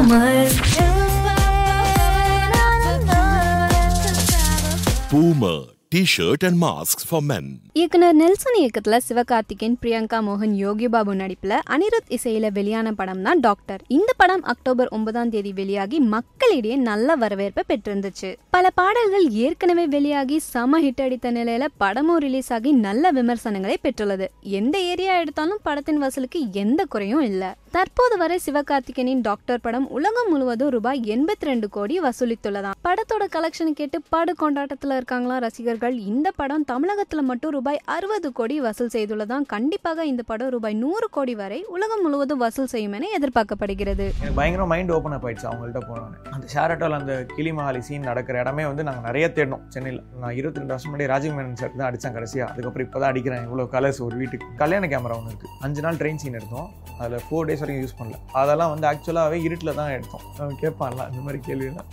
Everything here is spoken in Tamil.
Boomer. Boomer T shirt and mask for men இயக்குனர் நெல்சன் இயக்கத்துல சிவகார்த்திகேயன் பிரியங்கா மோகன் யோகி பாபு நடிப்புல அனிருத் இசையில வெளியான படம் தான் டாக்டர். இந்த படம் அக்டோபர் ஒன்பதாம் தேதி வெளியாகி மக்களிடையே நல்ல வரவேற்பை பெற்றிருந்துச்சு. பல பாடல்கள் ஏற்கனவே வெளியாகி சம ஹிட் அடித்த நிலையில படமும் ரிலீஸ் ஆகி நல்ல விமர்சனங்களை பெற்றுள்ளது. எந்த ஏரியா எடுத்தாலும் படத்தின் வசூலுக்கு எந்த குறையும் இல்ல. தற்போது வரை சிவகார்த்திகேயனின் டாக்டர் படம் உலகம் முழுவதும் ரூபாய் எண்பத்தி ரெண்டு கோடி வசூலித்துள்ளதாம். படத்தோட கலெக்ஷன் கேட்டு படு கொண்டாட்டத்துல இருக்காங்களா ரசிகர்கள். இந்த படம் தமிழகத்தில் மட்டும் ரூபாய் அறுபது கோடி வசூல் செய்துள்ளதாம் கண்டிப்பாக இந்த படம் ரூபாய் நூறு கோடி வரை உலகம் முழுவதும் வசூல் செய்யும் என எதிர்பார்க்கப்படுகிறது. எனக்கு பயங்கரம் மைண்ட் ஓப்பன் அப் ஆயிடுச்சு அவங்கள்ட்ட போனோன்னே. அந்த ஷேரட்டோவில் அந்த கிளிமஹாலி சீன் நடக்கிற இடமே வந்து நாங்கள் நிறைய தேடணும். சென்னையில் நான் இருபத்தி ரெண்டு வருஷம் முன்னாடி ராஜீவ் மேனன் சார் தான் அடித்தேன் கடைசியாக அதுக்கப்புறம் இப்போ தான் அடிக்கிறேன். இவ்வளோ கலர்ஸ் ஒரு வீட்டுக்கு. கல்யாண கேமரா ஒன்று இருக்குது அஞ்சு நாள் ட்ரெயின் சீன் எடுத்தோம். அதில் ஃபோர் டேஸ் வரைக்கும் யூஸ் பண்ணல. அதெல்லாம் வந்து ஆக்சுவலாகவே இருட்டில் தான் எடுத்தோம். கேட்பான்லாம் கேட்பான்ல இந்த மாதிரி கேள்வியெல்லாம்.